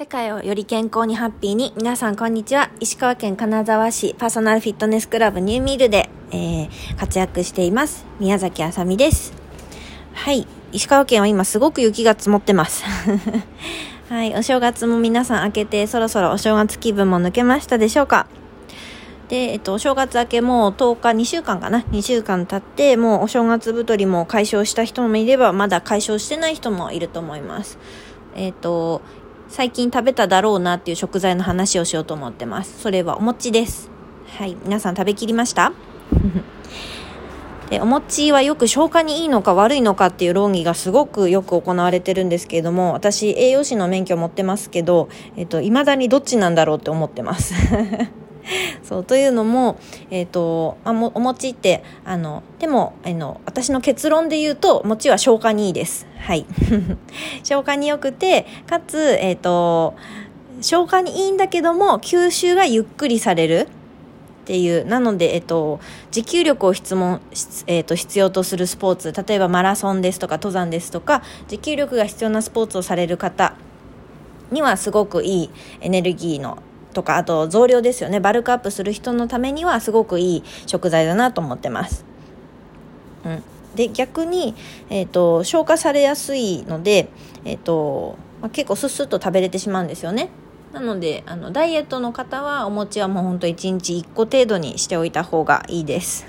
世界をより健康にハッピーに。皆さんこんにちは。石川県金沢市パーソナルフィットネスクラブニューミールで、えー、活躍しています。宮崎あさみです。はい。石川県は今すごく雪が積もってます。はい。お正月も皆さん明けてそろそろお正月気分も抜けましたでしょうか？で、えっと、お正月明けもう10日、2週間かな ?2 週間経って、もうお正月太りも解消した人もいれば、まだ解消してない人もいると思います。えっと、最近食べただろうなっていう食材の話をしようと思ってます。それはお餅です。はい。皆さん食べきりました？でお餅はよく消化にいいのか悪いのかっていう論議がすごくよく行われてるんですけれども私栄養士の免許持ってますけど、えっと、未だにどっちなんだろうって思ってます そうというのも、えーとあ、もお餅ってあのでもあの私の結論で言うと餅は消化にいいです。はい。消化に良くてかつ、えーと、消化にいいんだけども吸収がゆっくりされる。っていうなので、えっと、持久力を質問、えっと、必要とするスポーツ。例えばマラソンですとか登山ですとか持久力が必要なスポーツをされる方にはすごくいいエネルギーのとかあと増量ですよねバルクアップする人のためにはすごくいい食材だなと思ってます。うん、で逆に、えーと、消化されやすいので、えーとまあ、結構スッスッと食べれてしまうんですよね。なのであのダイエットの方はお餅はもうほんと1日1個程度にしておいた方がいいです。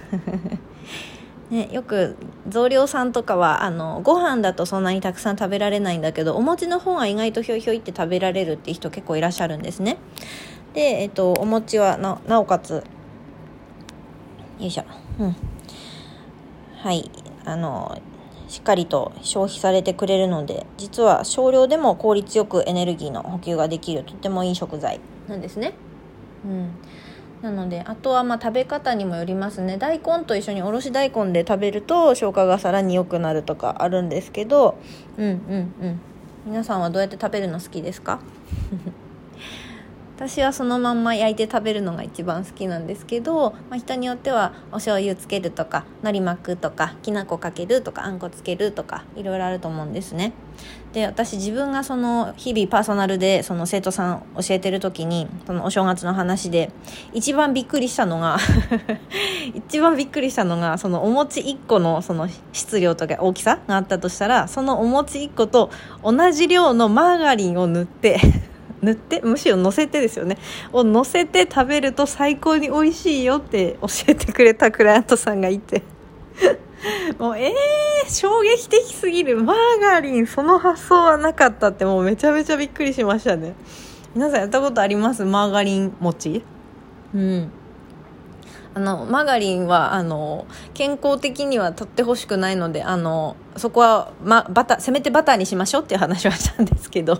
ね、よく増量さんとかはあのご飯だとそんなにたくさん食べられないんだけどお餅の方が意外とひょいひょいって食べられるって人結構いらっしゃるんですね。で、えっと、お餅はななおかつよいしょ。うん。はい。あのしっかりと消費されてくれるので実は少量でも効率よくエネルギーの補給ができるとってもいい食材なんですね。うん。なのであとはまあ食べ方にもよりますね。大根と一緒におろし大根で食べると消化がさらに良くなるとかあるんですけど。うんうんうん。皆さんはどうやって食べるの好きですか？私はそのまんま焼いて食べるのが一番好きなんですけど、まあ、人によってはお醤油つけるとか海苔巻くとかきな粉かけるとかあんこつけるとかいろいろあると思うんですね。で私自分がその日々パーソナルでその生徒さん教えてる時にそのお正月の話で一番びっくりしたのが 一番びっくりしたのがそのお餅1個のその質量とか大きさがあったとしたらそのお餅1個と同じ量のマーガリンを塗って塗ってむしろ乗せてですよね。を乗せて食べると最高に美味しいよって教えてくれたクライアントさんがいて。もうえー、衝撃的すぎる。マーガリンその発想はなかったってもうめちゃめちゃびっくりしましたね。皆さんやったことあります？マーガリン餅？うん。あのマーガリンはあの健康的には取ってほしくないのであのそこは、ま、バタせめてバターにしましょうっていう話はしたんですけど。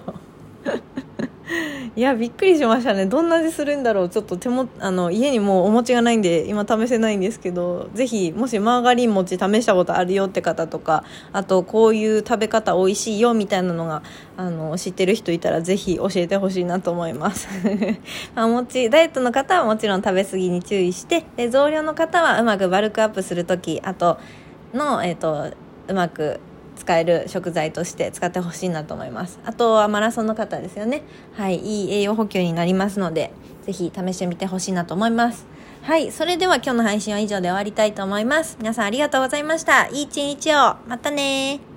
いやびっくりしましたね。どんな味するんだろう。ちょっと手もあの家にもうお餅がないんで今試せないんですけどぜひもしマーガリン餅試したことあるよって方とかあとこういう食べ方美味しいよみたいなのがあの知ってる人いたらぜひ教えてほしいなと思います。あ餅ダイエットの方はもちろん食べ過ぎに注意してで増量の方はうまくバルクアップする時あとの、えーとうまく使える食材として使ってほしいなと思います。あとはマラソンの方ですよね。はい。いい栄養補給になりますので是非試してみてほしいなと思います。はい。それでは今日の配信は以上で終わりたいと思います。皆さんありがとうございました。いい一日を。またね